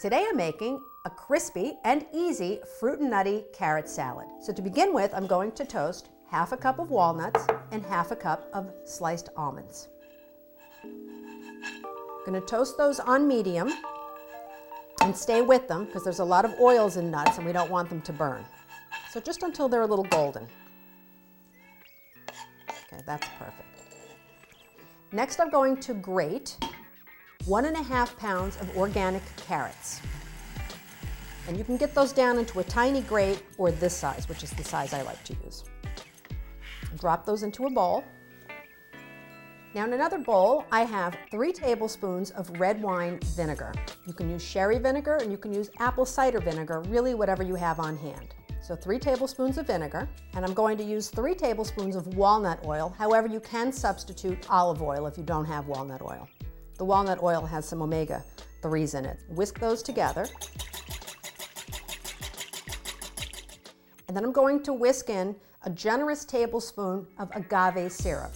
Today I'm making a crispy and easy fruit and nutty carrot salad. So to begin with, I'm going to toast half a cup of walnuts and half a cup of sliced almonds. I'm going to toast those on medium and stay with them because there's a lot of oils in nuts and we don't want them to burn. So just until they're a little golden. Okay, that's perfect. Next I'm going to grate one and a half pounds of organic carrots. And you can get those down into a tiny grate or this size, which is the size I like to use. Drop those into a bowl. Now in another bowl, I have three tablespoons of red wine vinegar. You can use sherry vinegar and you can use apple cider vinegar, really whatever you have on hand. So three tablespoons of vinegar, and I'm going to use three tablespoons of walnut oil. However, you can substitute olive oil if you don't have walnut oil. The walnut oil has some omega-3s in it. Whisk those together. And then I'm going to whisk in a generous tablespoon of agave syrup.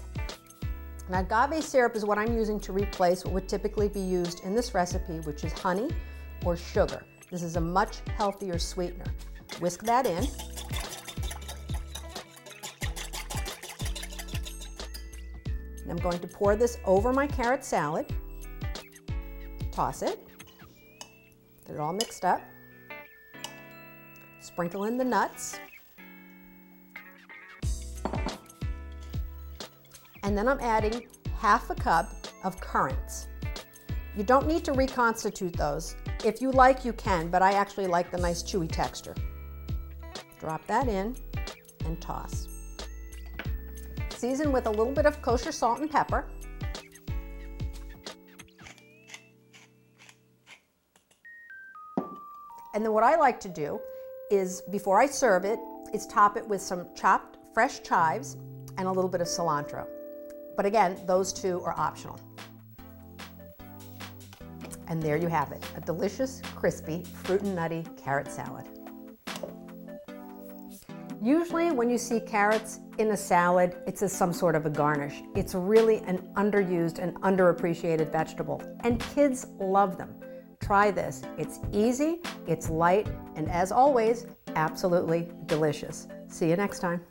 Now agave syrup is what I'm using to replace what would typically be used in this recipe, which is honey or sugar. This is a much healthier sweetener. Whisk that in. And I'm going to pour this over my carrot salad. Toss it. Get it all mixed up. Sprinkle in the nuts. and then I'm adding half a cup of currants. You don't need to reconstitute those. If you like, you can, but I actually like the nice chewy texture. Drop that in and toss. Season with a little bit of kosher salt and pepper. And then what I like to do is, before I serve it, is top it with some chopped fresh chives and a little bit of cilantro. But again, those two are optional. And there you have it, a delicious, crispy, fruit and nutty carrot salad. Usually when you see carrots in a salad, it's as some sort of a garnish. It's really an underused and underappreciated vegetable, and kids love them. Try this. It's easy, it's light, and as always, absolutely delicious. See you next time.